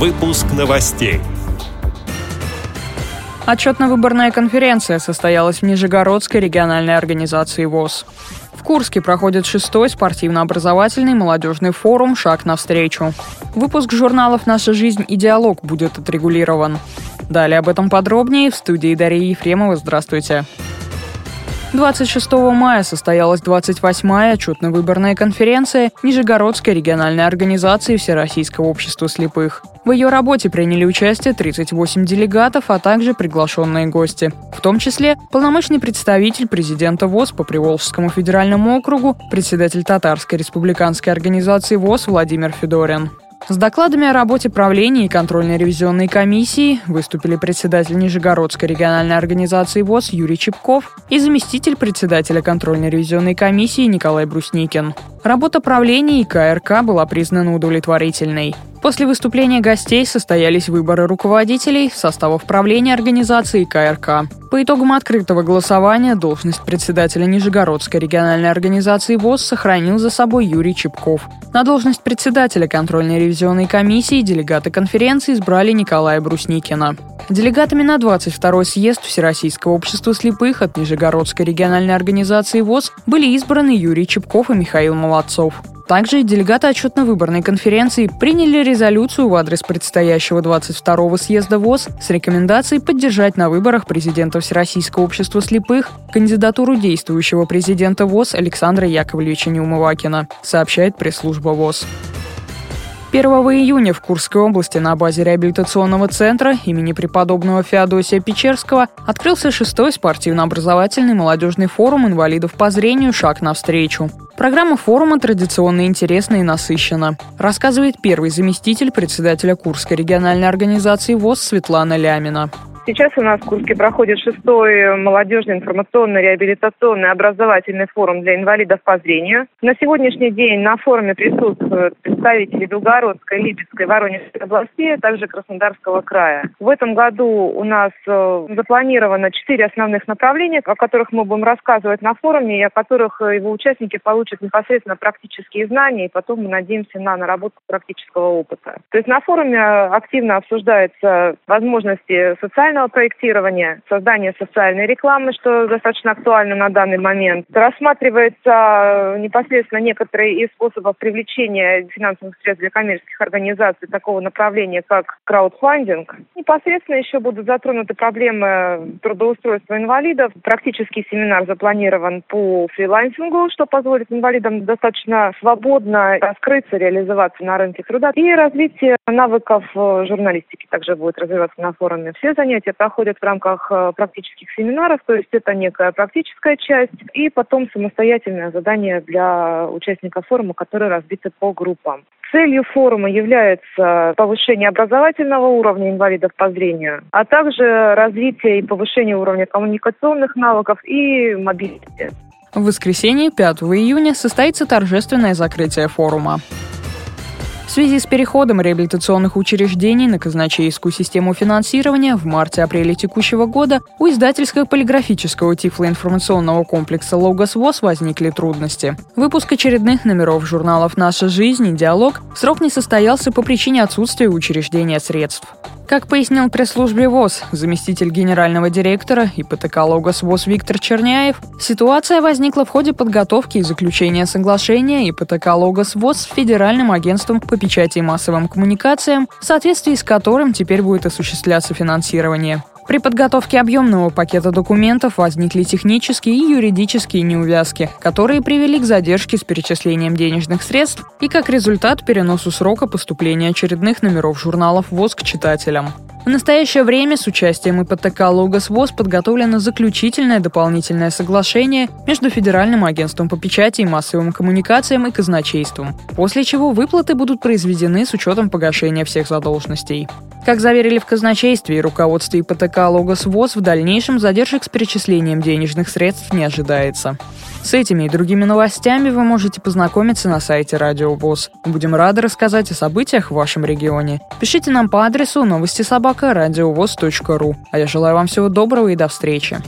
Выпуск новостей. Отчетно-выборная конференция состоялась в Нижегородской региональной организации ВОЗ. В Курске проходит шестой спортивно-образовательный молодежный форум «Шаг навстречу». Выпуск журналов «Наша жизнь и диалог» будет отрегулирован. Далее об этом подробнее в студии Дарьи Ефремова. Здравствуйте. 26 мая состоялась 28-я отчетно-выборная конференция Нижегородской региональной организации Всероссийского общества слепых. В ее работе приняли участие 38 делегатов, а также приглашенные гости. В том числе полномочный представитель президента ВОЗ по Приволжскому федеральному округу, председатель Татарской республиканской организации ВОЗ Владимир Федорин. С докладами о работе правления и контрольно-ревизионной комиссии выступили председатель Нижегородской региональной организации ВОЗ Юрий Чепков и заместитель председателя контрольно-ревизионной комиссии Николай Брусникин. Работа правления и КРК была признана удовлетворительной. После выступления гостей состоялись выборы руководителей составов правления организации КРК. По итогам открытого голосования должность председателя Нижегородской региональной организации ВОЗ сохранил за собой Юрий Чепков. На должность председателя контрольной ревизионной комиссии делегаты конференции избрали Николая Брусникина. Делегатами на 22-й съезд Всероссийского общества слепых от Нижегородской региональной организации ВОЗ были избраны Юрий Чепков и Михаил Молодцов. Также делегаты отчетно-выборной конференции приняли резолюцию в адрес предстоящего 22-го съезда ВОЗ с рекомендацией поддержать на выборах президента Всероссийского общества слепых кандидатуру действующего президента ВОЗ Александра Яковлевича Неумывакина, сообщает пресс-служба ВОЗ. 1 июня в Курской области на базе реабилитационного центра имени преподобного Феодосия Печерского открылся шестой спортивно-образовательный молодежный форум инвалидов по зрению «Шаг навстречу». Программа форума традиционно интересна и насыщена, рассказывает первый заместитель председателя Курской региональной организации ВОЗ Светлана Лямина. Сейчас у нас в Курске проходит шестой молодежный информационный реабилитационный образовательный форум для инвалидов по зрению. На сегодняшний день на форуме присутствуют представители Белгородской, Липецкой, Воронежской областей, а также Краснодарского края. В этом году у нас э, запланировано четыре основных направления, о которых мы будем рассказывать на форуме и о которых э, его участники получат непосредственно практические знания, и потом мы надеемся на наработку практического опыта. То есть на форуме активно обсуждаются возможности социального социального проектирования, создания социальной рекламы, что достаточно актуально на данный момент. Рассматривается непосредственно некоторые из способов привлечения финансовых средств для коммерческих организаций такого направления, как краудфандинг. Непосредственно еще будут затронуты проблемы трудоустройства инвалидов. Практический семинар запланирован по фрилансингу, что позволит инвалидам достаточно свободно раскрыться, реализоваться на рынке труда. И развитие навыков журналистики также будет развиваться на форуме. Все занятия занятия проходят в рамках э, практических семинаров, то есть это некая практическая часть, и потом самостоятельное задание для участников форума, которые разбиты по группам. Целью форума является повышение образовательного уровня инвалидов по зрению, а также развитие и повышение уровня коммуникационных навыков и мобильности. В воскресенье 5 июня состоится торжественное закрытие форума. В связи с переходом реабилитационных учреждений на казначейскую систему финансирования в марте-апреле текущего года у издательско-полиграфического тифлоинформационного комплекса «Логос ВОЗ» возникли трудности. Выпуск очередных номеров журналов «Наша жизнь» и «Диалог» срок не состоялся по причине отсутствия учреждения средств. Как пояснил пресс-службе ВОЗ заместитель генерального директора ипотеколога ВОЗ Виктор Черняев, ситуация возникла в ходе подготовки и заключения соглашения ипотеколога ВОЗ с Федеральным агентством по печати и массовым коммуникациям, в соответствии с которым теперь будет осуществляться финансирование. При подготовке объемного пакета документов возникли технические и юридические неувязки, которые привели к задержке с перечислением денежных средств и как результат переносу срока поступления очередных номеров журналов ВОЗ к читателям. В настоящее время с участием ИПТК «Логос ВОЗ» подготовлено заключительное дополнительное соглашение между Федеральным агентством по печати и массовым коммуникациям и казначейством, после чего выплаты будут произведены с учетом погашения всех задолженностей. Как заверили в казначействе и руководстве ИПТК «Логос ВОЗ», в дальнейшем задержек с перечислением денежных средств не ожидается. С этими и другими новостями вы можете познакомиться на сайте Радио ВОЗ. Будем рады рассказать о событиях в вашем регионе. Пишите нам по адресу новости собака ру. А я желаю вам всего доброго и до встречи.